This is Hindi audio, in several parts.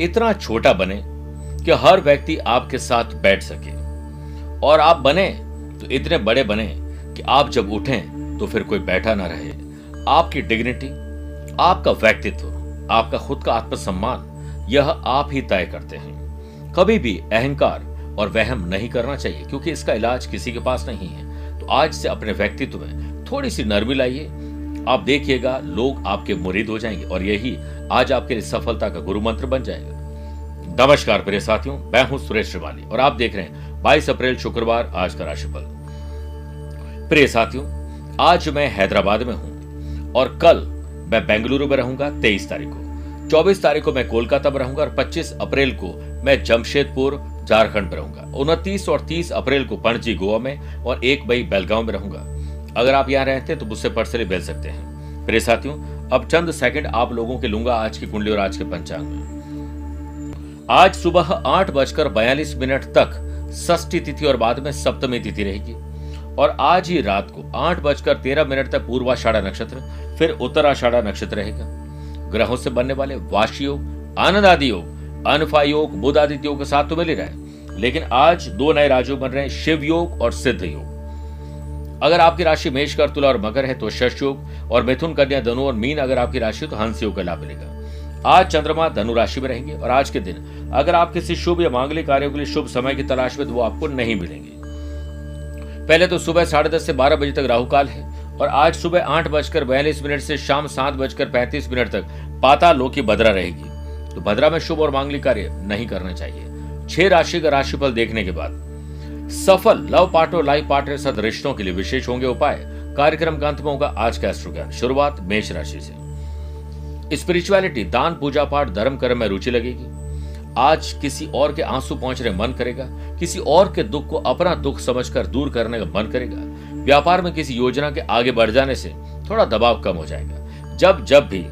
इतना छोटा बने कि हर व्यक्ति आपके साथ बैठ सके। और आप बने तो इतने बड़े बने कि आप जब उठें तो फिर कोई बैठा ना रहे। आपकी डिग्निटी आपका व्यक्तित्व, आपका खुद का आत्मसम्मान, यह आप ही तय करते हैं। कभी भी अहंकार और वहम नहीं करना चाहिए, क्योंकि इसका इलाज किसी के पास नहीं है। तो आज से अपने व्यक्तित्व में थोड़ी सी नरमी लाइए आप देखिएगा, लोग आपके मुरीद हो जाएँगे और यही आज आपके लिए सफलता का गुरु मंत्र बन जाएगा। नमस्कार प्रिय साथियों, मैं हूँ सुरेश श्रिवाली और आप देख रहे हैं 22 अप्रैल शुक्रवार, आज का राशिफल। प्रिय साथियों, आज मैं हैदराबाद में हूँ और कल मैं बेंगलुरु में रहूँगा 23 तारीख को। 24 तारीख को मैं कोलकाता में रहूँगा और 25 अप्रैल को मैं जमशेदपुर, झारखंड में रहूँगा। उनतीस और 30 अप्रैल को पणजी गोवा में और एक मई बेलगांव में रहूँगा। अगर आप यहाँ रहते हैं तो मुझसे पर्सनली मिल सकते हैं। प्रिय साथियों, अब चंद सेकंड आप लोगों के लूँगा आज की कुंडली और आज के पंचांग में। आज सुबह आठ बजकर बयालीस मिनट तक षष्ठी तिथि और बाद में सप्तमी तिथि रहेगी। और आज ही रात को आठ बजकर तेरह मिनट तक पूर्वाषाढ़ा नक्षत्र, फिर उत्तराषाढ़ा नक्षत्र रहेगा। ग्रहों से बनने वाले वाशी योग, आनंद आदि योग, अनफा योग, बुध आदित्य योग के साथ तो मिल ही रहे लेकिन आज दो नए राजयोग बन रहे हैं, शिव योग और सिद्ध योग। अगर आपकी राशि मेष कर तुला और मकर है तो शश योग और मिथुन कन्या धनु और मीन अगर आपकी राशि तो हंस योग का लाभ मिलेगा। आज चंद्रमा धनु राशि में रहेंगे और आज के दिन अगर आप किसी शुभ या मांगलिक कार्यों के लिए शुभ समय की तलाश में तो वो आपको नहीं मिलेंगे। पहले तो सुबह साढ़े दस से बारह बजे तक राहु काल है और आज सुबह आठ बजकर बयालीस मिनट से शाम सात बजकर पैंतीस मिनट तक पाता लो की भद्रा रहेगी। तो भद्रा में शुभ और मांगलिक कार्य नहीं करना चाहिए। छह राशि का राशिफल देखने के बाद सफल लव पार्टनर लाइफ पार्टनर साथ रिश्तों के लिए विशेष होंगे उपाय। कार्यक्रम का अंत में होगा आज का एस्ट्रो ज्ञान शुरुआत मेष राशि से। स्पिरिचुअलिटी, दान, पूजा पाठ, धर्म, कर्म में रुचि लगेगी। आज किसी और के आँसू पहुँच रहे मन करेगा। किसी और के दुख को अपना दुख समझकर दूर करने का मन करेगा। व्यापार में किसी योजना के आगे बढ़ जाने से थोड़ा दबाव कम हो जाएगा। जब जब भी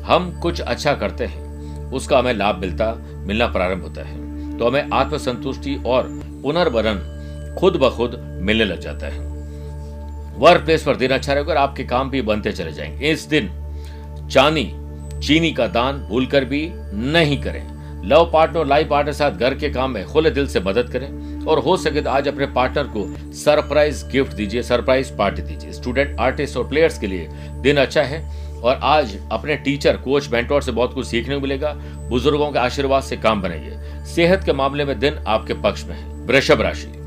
हम कुछ अच्छा करते हैं, उसका हमें लाभ मिलता, मिलना प्रारंभ होता है। तो हमें आत्मसंतुष्टि और पुनर्वरण खुद ब खुद मिलने लग जाता है। वर्क प्लेस पर दिन अच्छा रहेगा और आपके काम भी बनते चले जाएँगे। इस दिन चांदी चीनी का दान भूलकर भी नहीं करें। लव पार्टनर लाइफ पार्टनर साथ घर के काम में खुले दिल से मदद करें और हो सके तो आज अपने पार्टनर को सरप्राइज़ गिफ्ट दीजिए सरप्राइज़ पार्टी दीजिए। स्टूडेंट आर्टिस्ट और प्लेयर्स के लिए दिन अच्छा है और आज अपने टीचर कोच मेंटोर से बहुत कुछ सीखने को मिलेगा। बुज़ुर्गों के आशीर्वाद से काम बनेंगे। सेहत के मामले में दिन आपके पक्ष में है। वृषभ राशि।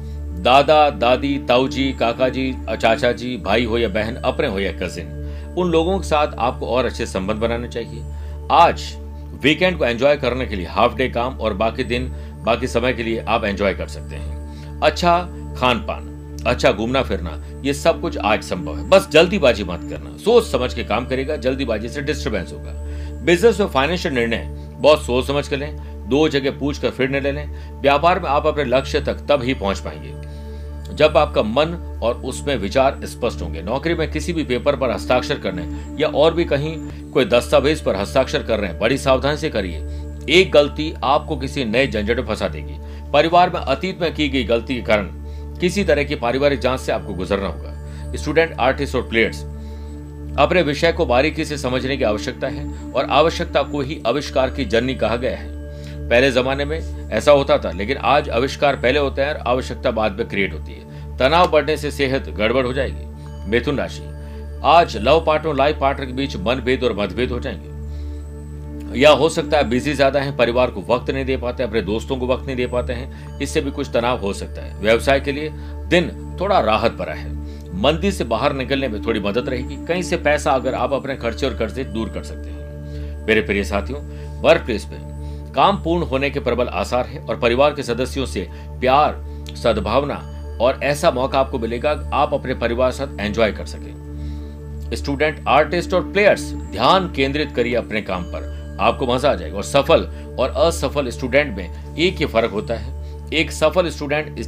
दादा, दादी ताऊ जी काका जी चाचा जी भाई हो या बहन, अपने हो या कजिन उन लोगों के साथ आपको और अच्छे संबंध बनाने चाहिए। आज वीकेंड को एंजॉय करने के लिए हाफ़ डे काम और बाकी दिन, बाकी समय के लिए आप एंजॉय कर सकते हैं। अच्छा खान पान अच्छा घूमना फिरना ये सब कुछ आज संभव है। बस जल्दीबाजी मत करना। सोच समझ के काम करेगा जल्दीबाजी से डिस्टर्बेंस होगा। बिज़नेस और फाइनेंशियल निर्णय, बहुत सोच समझ कर लें दो जगह पूछ कर फिर निर्णय लें। व्यापार में आप अपने लक्ष्य तक तब ही पहुँच पाएँगे, जब आपका मन और उसमें विचार स्पष्ट होंगे। नौकरी में किसी भी पेपर पर हस्ताक्षर करने या और भी कहीं कोई दस्तावेज़ पर हस्ताक्षर कर रहे हैं, बड़ी सावधानी से करिए। एक गलती आपको किसी नए झंझट में फंसा देगी। परिवार में, अतीत में की गई गलती के कारण किसी तरह की पारिवारिक जाँच से आपको गुजरना होगा। स्टूडेंट, आर्टिस्ट और प्लेयर्स, अपने विषय को बारीकी से समझने की आवश्यकता है और आवश्यकता को ही आविष्कार की जननी कहा गया है। पहले जमाने में ऐसा होता था, लेकिन आज आविष्कार पहले होते हैं और आवश्यकता बाद में क्रिएट होती है। तनाव बढ़ने से सेहत गड़बड़ हो जाएगी। मिथुन राशि, आज लव पार्टनर और लाइफ पार्टनर के बीच मनभेद और मतभेद हो जाएँगे। या हो सकता है बिज़ी ज़्यादा है, परिवार को वक्त नहीं दे पाते, अपने दोस्तों को वक्त नहीं दे पाते हैं, इससे भी कुछ तनाव हो सकता है। व्यवसाय के लिए दिन थोड़ा राहत भरा है। मंदी से बाहर निकलने में थोड़ी मदद रहेगी। कहीं से पैसा अगर आप अपने खर्चे और कर्जे दूर कर सकते हैं। मेरे प्रिय साथियों वर्क प्लेस पे काम पूर्ण होने के प्रबल आसार है और परिवार के सदस्यों से प्यार, सद्भावना और ऐसा मौका आपको मिलेगा, आप अपने परिवार साथ एंजॉय कर सके। स्टूडेंट आर्टिस्ट और प्लेयर्स ध्यान केंद्रित करिए अपने काम पर। आपको मज़ा आ जाएगा और सफल और असफल स्टूडेंट में एक ही फ़र्क होता है। एक सफल स्टूडेंट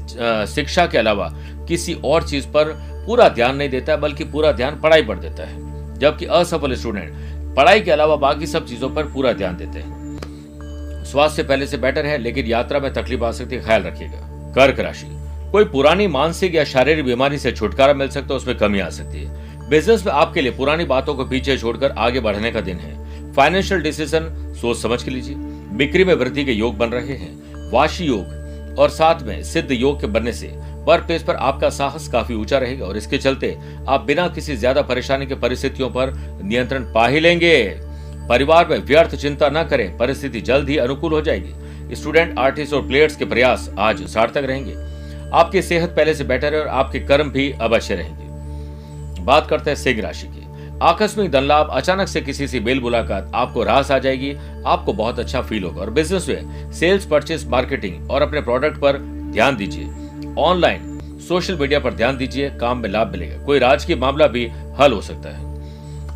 शिक्षा के अलावा किसी और चीज़ पर पूरा ध्यान नहीं देता, बल्कि पूरा ध्यान पढ़ाई पर देता है। जबकि असफल स्टूडेंट पढ़ाई के अलावा बाकी सब चीज़ों पर पूरा ध्यान देते हैं। स्वास्थ्य पहले से बेटर है, लेकिन यात्रा में तकलीफ़ आ सकती है, ख्याल रखिएगा। कर्क राशि। कोई पुरानी मानसिक या शारीरिक बीमारी से छुटकारा मिल सकता है, उसमें कमी आ सकती है। बिज़नेस में आपके लिए पुरानी बातों को पीछे छोड़कर आगे बढ़ने का दिन है। फाइनेंशियल डिसीज़न सोच समझ के लीजिए। बिक्री में वृद्धि के योग बन रहे हैं। वाशी योग और साथ में सिद्ध योग के बनने से वर्क प्लेस पर आपका साहस काफ़ी ऊँचा रहेगा और इसके चलते आप बिना किसी ज़्यादा परेशानी के परिस्थितियों पर नियंत्रण पा ही लेंगे। परिवार में व्यर्थ चिंता न करें, परिस्थिति जल्द ही अनुकूल हो जाएगी। स्टूडेंट, आर्टिस्ट और प्लेयर्स के प्रयास आज सार्थक रहेंगे। आपकी सेहत पहले से बेटर है और आपके कर्म भी अवश्य रहेंगे। बात करते हैं सिंह राशि की। आकस्मिक धन लाभ अचानक से किसी से बेल मुलाकात, आपको रास आ जाएगी, आपको बहुत अच्छा फील होगा। और बिज़नेस में सेल्स परचेस मार्केटिंग और अपने प्रोडक्ट पर ध्यान दीजिए। ऑनलाइन सोशल मीडिया पर ध्यान दीजिए, काम में लाभ मिलेगा। कोई राजकीय मामला भी हल हो सकता है।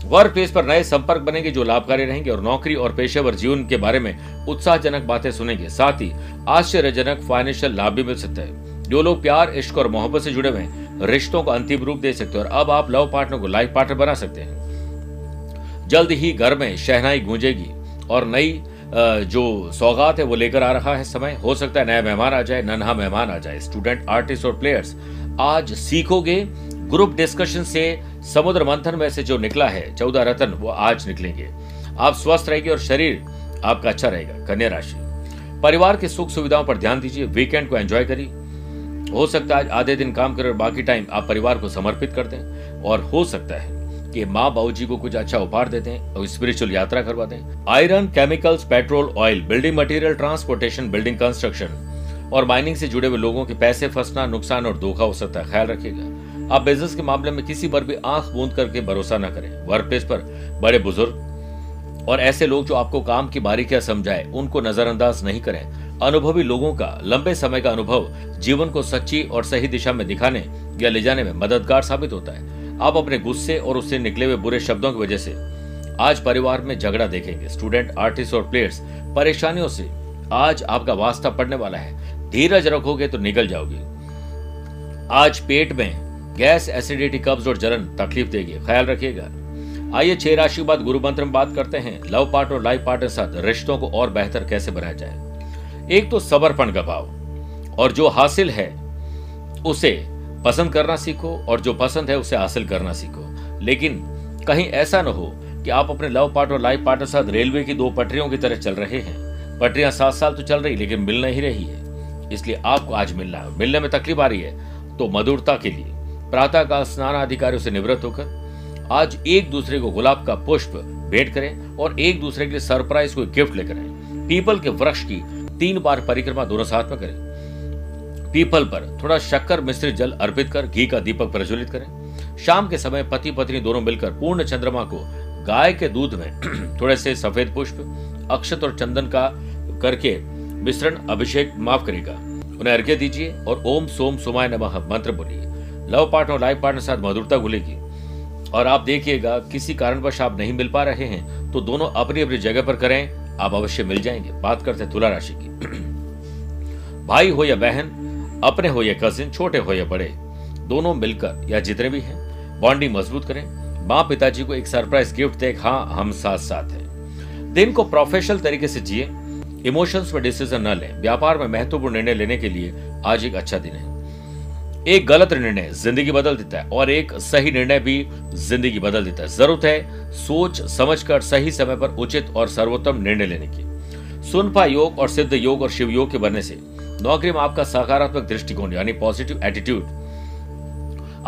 वर्क प्लेस पर नए संपर्क बनेंगे जो लाभकारी रहेंगे और नौकरी और पेशेवर जीवन के बारे में उत्साहजनक बातें सुनेंगे। साथ ही आश्चर्यजनक फाइनेंशियल लाभ भी मिल सकता है। जो लोग प्यार, इश्क और मोहब्बत से जुड़े हुए हैं, रिश्तों को अंतिम रूप दे सकते हैं और अब आप लव पार्टनर को लाइफ पार्टनर बना सकते हैं। जल्द ही घर में शहनाई गूंजेगी और नई जो सौगात है वो लेकर आ रहा है समय। हो सकता है नया मेहमान आ जाए, नन्हा मेहमान आ जाए। स्टूडेंट आर्टिस्ट और प्लेयर्स आज सीखोगे ग्रुप डिस्कशन से समुद्र मंथन में से जो निकला है, चौदह रतन, वो आज निकलेंगे। आप स्वस्थ रहेंगे और शरीर आपका अच्छा रहेगा, कन्या राशि। परिवार के सुख सुविधाओं पर ध्यान दीजिए वीकेंड को एंजॉय करिए। हो सकता है आधे दिन काम करें और बाकी टाइम आप परिवार को समर्पित कर दें और हो सकता है कि माँ बाबू जी को कुछ अच्छा उपहार देते हैं और स्पिरिचुअल यात्रा करवा दें। Iron chemicals petrol oil building material transportation building construction और माइनिंग से जुड़े हुए लोगों के पैसे फंसना, नुकसान और धोखा हो सकता है। ख्याल रखिएगा। आप बिज़नेस के मामले में किसी पर भी आँख बूंद करके भरोसा न करें। वर्क प्लेस पर बड़े बुज़ुर्ग और ऐसे लोग जो आपको काम की बारीकियाँ समझाए, उनको नजरअंदाज नहीं करें। अनुभवी लोगों का, लंबे समय का अनुभव, जीवन को सच्ची और सही दिशा में दिखाने या ले जाने में मददगार साबित होता है। आप अपने गुस्से और उससे निकले हुए बुरे शब्दों की वजह से आज परिवार में झगड़ा देखेंगे। स्टूडेंट आर्टिस्ट और प्लेयर्स परेशानियों से आज आपका वास्ता पड़ने वाला है। धीरज रखोगे तो निकल जाओगे। आज पेट में गैस, एसिडिटी, कब्ज और जलन तकलीफ़ देगी। ख्याल रखिएगा। आइए छह राशि के बाद गुरु मंत्र में बात करते हैं। लव पार्ट और लाइफ पार्ट के साथ रिश्तों को और बेहतर कैसे बनाया जाए? एक तो सबरपन का भाव। और जो हासिल है, उसे पसंद करना सीखो, और जो पसंद है, उसे हासिल करना सीखो। लेकिन कहीं ऐसा न हो कि आप अपने लव पार्ट और लाइफ पार्टनर साथ रेलवे की दो पटरियों की तरह चल रहे हैं। पटरियाँ सात साल तो चल रही, लेकिन मिल नहीं रही है। इसलिए आपको आज मिलना है। मिलने में तकलीफ़ आ रही है तो मधुरता के लिए। प्रातः काल स्नान अधिकारियों से निवृत्त होकर आज एक दूसरे को गुलाब का पुष्प भेंट करें और एक दूसरे के लिए सरप्राइज़ कोई गिफ्ट लेकर आए। पीपल के वृक्ष की तीन बार परिक्रमा दोनों साथ में करें। पीपल पर थोड़ा शक्कर मिश्रित जल अर्पित कर घी का दीपक प्रज्वलित करें। शाम के समय पति पत्नी दोनों मिलकर पूर्ण चंद्रमा को गाय के दूध में थोड़े से सफ़ेद पुष्प, अक्षत और चंदन का करके मिश्रण अभिषेक माफ़ करेगा। उन्हें अर्घ्य दीजिए और ओम सोम सुमाय नमः मंत्र बोलिए। लव पार्टनर और लाइफ पार्टनर साथ मधुरता घुलेगी। और आप देखिएगा, किसी कारणवश आप नहीं मिल पा रहे हैं तो दोनों अपनी अपनी जगह पर करें, आप अवश्य मिल जाएँगे। बात करते हैं तुला राशि की। भाई हो या बहन, अपने हो या कजिन छोटे हो या बड़े, दोनों मिलकर या जितने भी हैं बॉन्डिंग मज़बूत करें। माँ पिताजी को एक सरप्राइज़ गिफ्ट दे हाँ हम साथ साथ हैं। दिन को प्रोफेशनल तरीके से जिए इमोशंस में डिसीज़न न लें। व्यापार में महत्वपूर्ण निर्णय लेने के लिए आज एक अच्छा दिन है। एक गलत निर्णय ज़िंदगी बदल देता है और एक सही निर्णय भी ज़िंदगी बदल देता है। ज़रूरत है सोच समझकर सही समय पर उचित और सर्वोत्तम निर्णय लेने की। सुनफा योग और सिद्ध योग और शिव योग के बनने से नौकरी में आपका सकारात्मक दृष्टिकोण यानी पॉजिटिव एटीट्यूड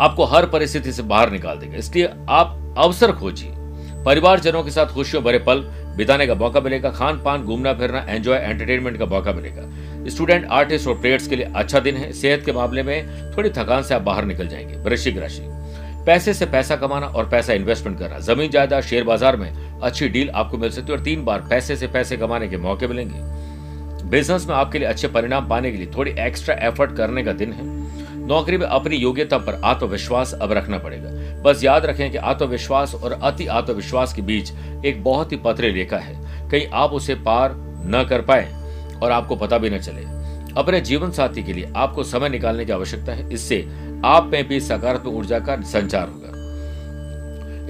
आपको हर परिस्थिति से बाहर निकाल देगा। इसलिए आप अवसर खोजिए। परिवारजनों के साथ खुशियों भरे पल बिताने का मौका मिलेगा। खान पान घूमना फिरना एंजॉय एंटरटेनमेंट का मौका मिलेगा। स्टूडेंट, आर्टिस्ट और प्लेयर्स के लिए अच्छा दिन है। सेहत के मामले में थोड़ी थकान से आप बाहर निकल जाएँगे। वृश्चिक राशि। पैसे से पैसा कमाना और पैसा इन्वेस्टमेंट करना। ज़मीन जायदाद शेयर बाज़ार में अच्छी डील आपको मिल सकती है और तीन बार पैसे से पैसे कमाने के मौके मिलेंगे। बिज़नेस में आपके लिए अच्छे परिणाम पाने के लिए थोड़ी एक्स्ट्रा एफर्ट करने का दिन है। नौकरी में अपनी योग्यता पर आत्मविश्वास अब रखना पड़ेगा। बस याद रखें कि आत्मविश्वास और अति आत्मविश्वास के बीच एक बहुत ही पतली रेखा है। कहीं आप उसे पार न कर पाए। और आपको पता भी न चले। अपने जीवन साथी के लिए आपको समय निकालने की आवश्यकता है। इससे आप में भी सकारात्मक ऊर्जा का संचार होगा।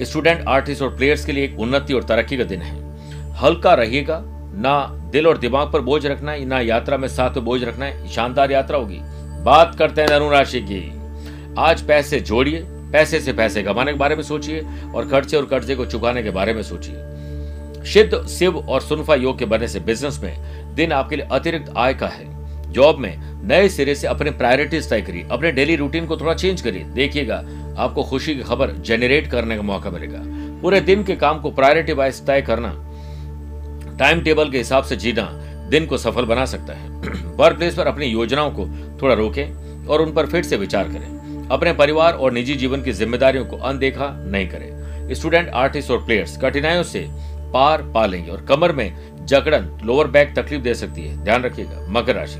स्टूडेंट, आर्टिस्ट और प्लेयर्स के लिए एक उन्नति और तरक्की का दिन है। हल्का रहिएगा, ना दिल और दिमाग पर बोझ रखना है, ना यात्रा में साथ में बोझ रखना है। शानदार यात्रा होगी। बात करते हैं धनु राशि की। आज पैसे जोड़िए, पैसे से पैसे कमाने के बारे में सोचिए और खर्चे और कर्जे को चुकाने के बारे में सोचिए। सिद्ध शिव और सुनफा योग के बनने से बिज़नेस में दिन आपके लिए अतिरिक्त आय का है। जॉब में नए सिरे से अपने प्रायोरिटीज तय करिए, अपने डेली रूटीन को थोड़ा चेंज करिए। देखिएगा, आपको खुशी की खबर जेनरेट करने का मौका मिलेगा। पूरे दिन के काम को प्रायोरिटी वाइज तय करना टाइम टेबल के हिसाब से जीना दिन को सफल बना सकता है। वर्क प्लेस पर अपनी योजनाओं को थोड़ा रोकें और उन पर फिर से विचार करें। अपने परिवार और निजी जीवन की जिम्मेदारियों को अनदेखा नहीं करें। स्टूडेंट आर्टिस्ट और प्लेयर्स कठिनाइयों से पार पा लेंगे और कमर में जकड़न लोअर बैक तकलीफ़ दे सकती है। ध्यान रखिएगा, मकर राशि।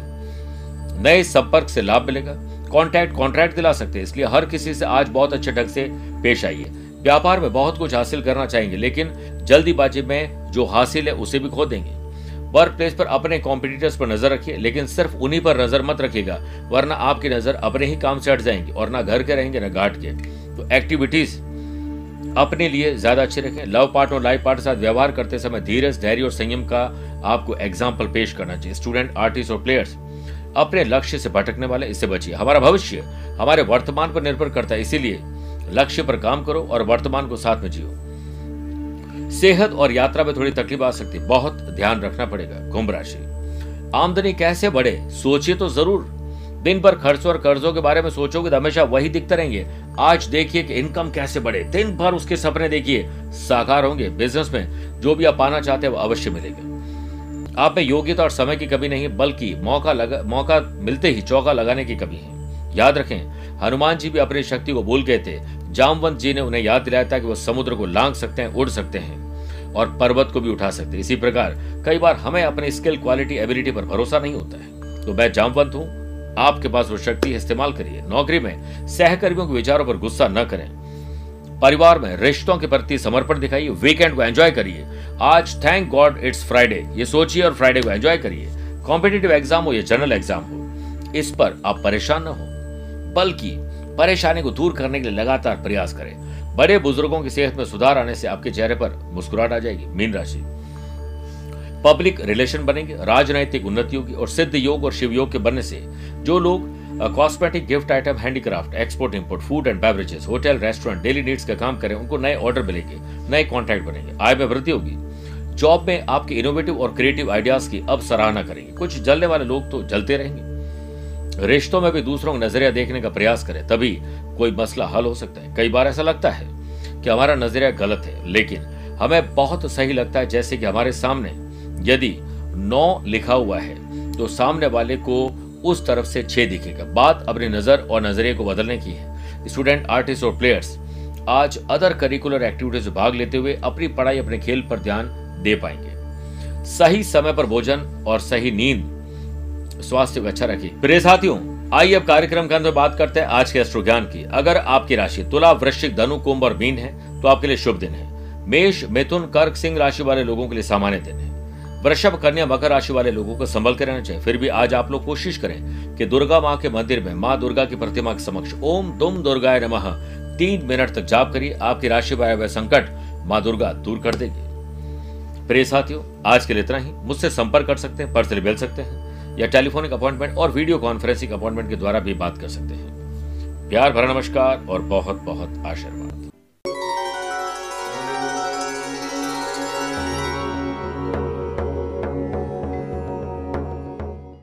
नए संपर्क से लाभ मिलेगा। कॉन्ट्रैक्ट कॉन्ट्रैक्ट दिला सकते हैं, इसलिए हर किसी से आज बहुत अच्छे ढंग से पेश आइए। व्यापार में बहुत कुछ हासिल करना चाहेंगे, लेकिन जल्दीबाजी में जो हासिल है, उसे भी खो देंगे। वर्क प्लेस पर अपने कॉम्पिटिटर्स पर नज़र रखिए, लेकिन सिर्फ़ उन्हीं पर नज़र मत रखिएगा, वरना आपकी नज़र अपने ही काम से हट जाएँगे, और ना घर के रहेंगे, ना घाट के। तो एक्टिविटीज़ अपने लिए ज़्यादा अच्छे रखें। लव पार्ट और लाइफ पार्ट के साथ व्यवहार करते समय धीरज, धैर्य और संयम का आपको एग्ज़ाम्पल पेश करना चाहिए। स्टूडेंट आर्टिस्ट और प्लेयर्स अपने लक्ष्य से भटकने वाले, इससे बचिए। हमारा भविष्य, हमारे वर्तमान पर निर्भर करता है, इसीलिए लक्ष्य पर काम करो और वर्तमान को साथ में जियो। सेहत और यात्रा में थोड़ी तकलीफ़ आ सकती है, बहुत ध्यान रखना पड़ेगा। कुंभ राशि, आमदनी कैसे बढ़े, सोचिए तो ज़रूर। दिन भर खर्च और कर्जों के बारे में सोचोगे तो हमेशा वही दिखते रहेंगे। आज देखिए कि इनकम कैसे बढ़े। दिन भर उसके सपने देखिए। साकार होंगे बिज़नेस में। जो भी आप पाना चाहते हैं वो अवश्य मिलेगा। आप में योग्यता और समय की कमी नहीं, बल्कि मौका लगा, मौका मिलते ही चौका लगाने की कमी है। याद रखें, हनुमान जी भी अपनी शक्ति को भूल गए थे। जामवंत जी ने उन्हें याद दिलाया था कि वो समुद्र को लांग सकते हैं, उड़ सकते हैं और पर्वत को भी उठा सकते हैं। इसी प्रकार, कई बार हमें अपने स्किल क्वालिटी एबिलिटी पर भरोसा नहीं होता है। तो मैं जामवंत हूँ। आपके पास वो शक्ति इस्तेमाल करिए। नौकरी में सहकर्मियों के विचारों पर गुस्सा न करें। परिवार में रिश्तों के प्रति समर्पण दिखाइए वीकेंड को एंजॉय करिए। आज थैंक गॉड इट्स फ्राइडे ये सोचिए और फ्राइडे को एंजॉय करिए। कॉम्पिटेटिव एग्ज़ाम हो या जनरल एग्ज़ाम हो, इस पर आप परेशान न हो। बल्कि परेशानी को दूर करने के लिए लगातार प्रयास करें। बड़े बुज़ुर्गों की सेहत में सुधार आने से आपके चेहरे पर मुस्कुराहट आ जाएगी। मीन राशि। पब्लिक रिलेशन बनेंगे, राजनैतिक उन्नति होगी और सिद्ध योग और शिव योग के बनने से जो लोग cosmetic gift item handicraft export import food and beverages hotel restaurant daily needs का काम करें, उनको नए ऑर्डर मिलेंगे, नए कॉन्ट्रैक्ट बनेंगे, आय में वृद्धि होगी। जॉब में आपके इनोवेटिव और क्रिएटिव आइडियाज़ की अब सराहना करेंगे। कुछ जलने वाले लोग तो जलते रहेंगे। रिश्तों में भी दूसरों का नज़रिया देखने का प्रयास करें, तभी कोई मसला हल हो सकता है। कई बार ऐसा लगता है कि हमारा नज़रिया गलत है, लेकिन हमें बहुत सही लगता है, जैसे कि हमारे सामने यदि नौ लिखा हुआ है तो सामने वाले को उस तरफ़ से छह दिखेगा। बात अपनी नज़र और नज़रिए को बदलने की है। स्टूडेंट आर्टिस्ट और प्लेयर्स आज अदर करिकुलर एक्टिविटीज़ में भाग लेते हुए अपनी पढ़ाई, अपने खेल पर ध्यान दे पाएँगे। सही समय पर भोजन और सही नींद, स्वास्थ्य को अच्छा रखिए प्रिय साथियों, आइए अब कार्यक्रम के अंदर बात करते हैं आज के अश्रु ज्ञान की। अगर आपकी राशि तुला, वृश्चिक, धनु, कुंभ और मीन है तो आपके लिए शुभ दिन है। मेष, मिथुन, कर्क, सिंह राशि वाले लोगों के लिए सामान्य दिन है। वृषभ कन्या मकर राशि वाले लोगों को संभल कर रहना चाहिए। फिर भी आज आप लोग कोशिश करें कि दुर्गा माँ के मंदिर में, माँ दुर्गा की प्रतिमा के समक्ष, ओम तुम दुर्गाय नमः, तीन मिनट तक जाप करिए। आपकी राशि वाले संकट माँ दुर्गा दूर कर देगी। प्रिय साथियों, आज के लिए इतना ही। मुझसे संपर्क कर सकते हैं, पर्सनली मिल सकते हैं, या टेलीफोनिक अपॉइंटमेंट और वीडियो कॉन्फ्रेंसिंग अपॉइंटमेंट के द्वारा भी बात कर सकते हैं। प्यार भरा नमस्कार और बहुत बहुत आशीर्वाद।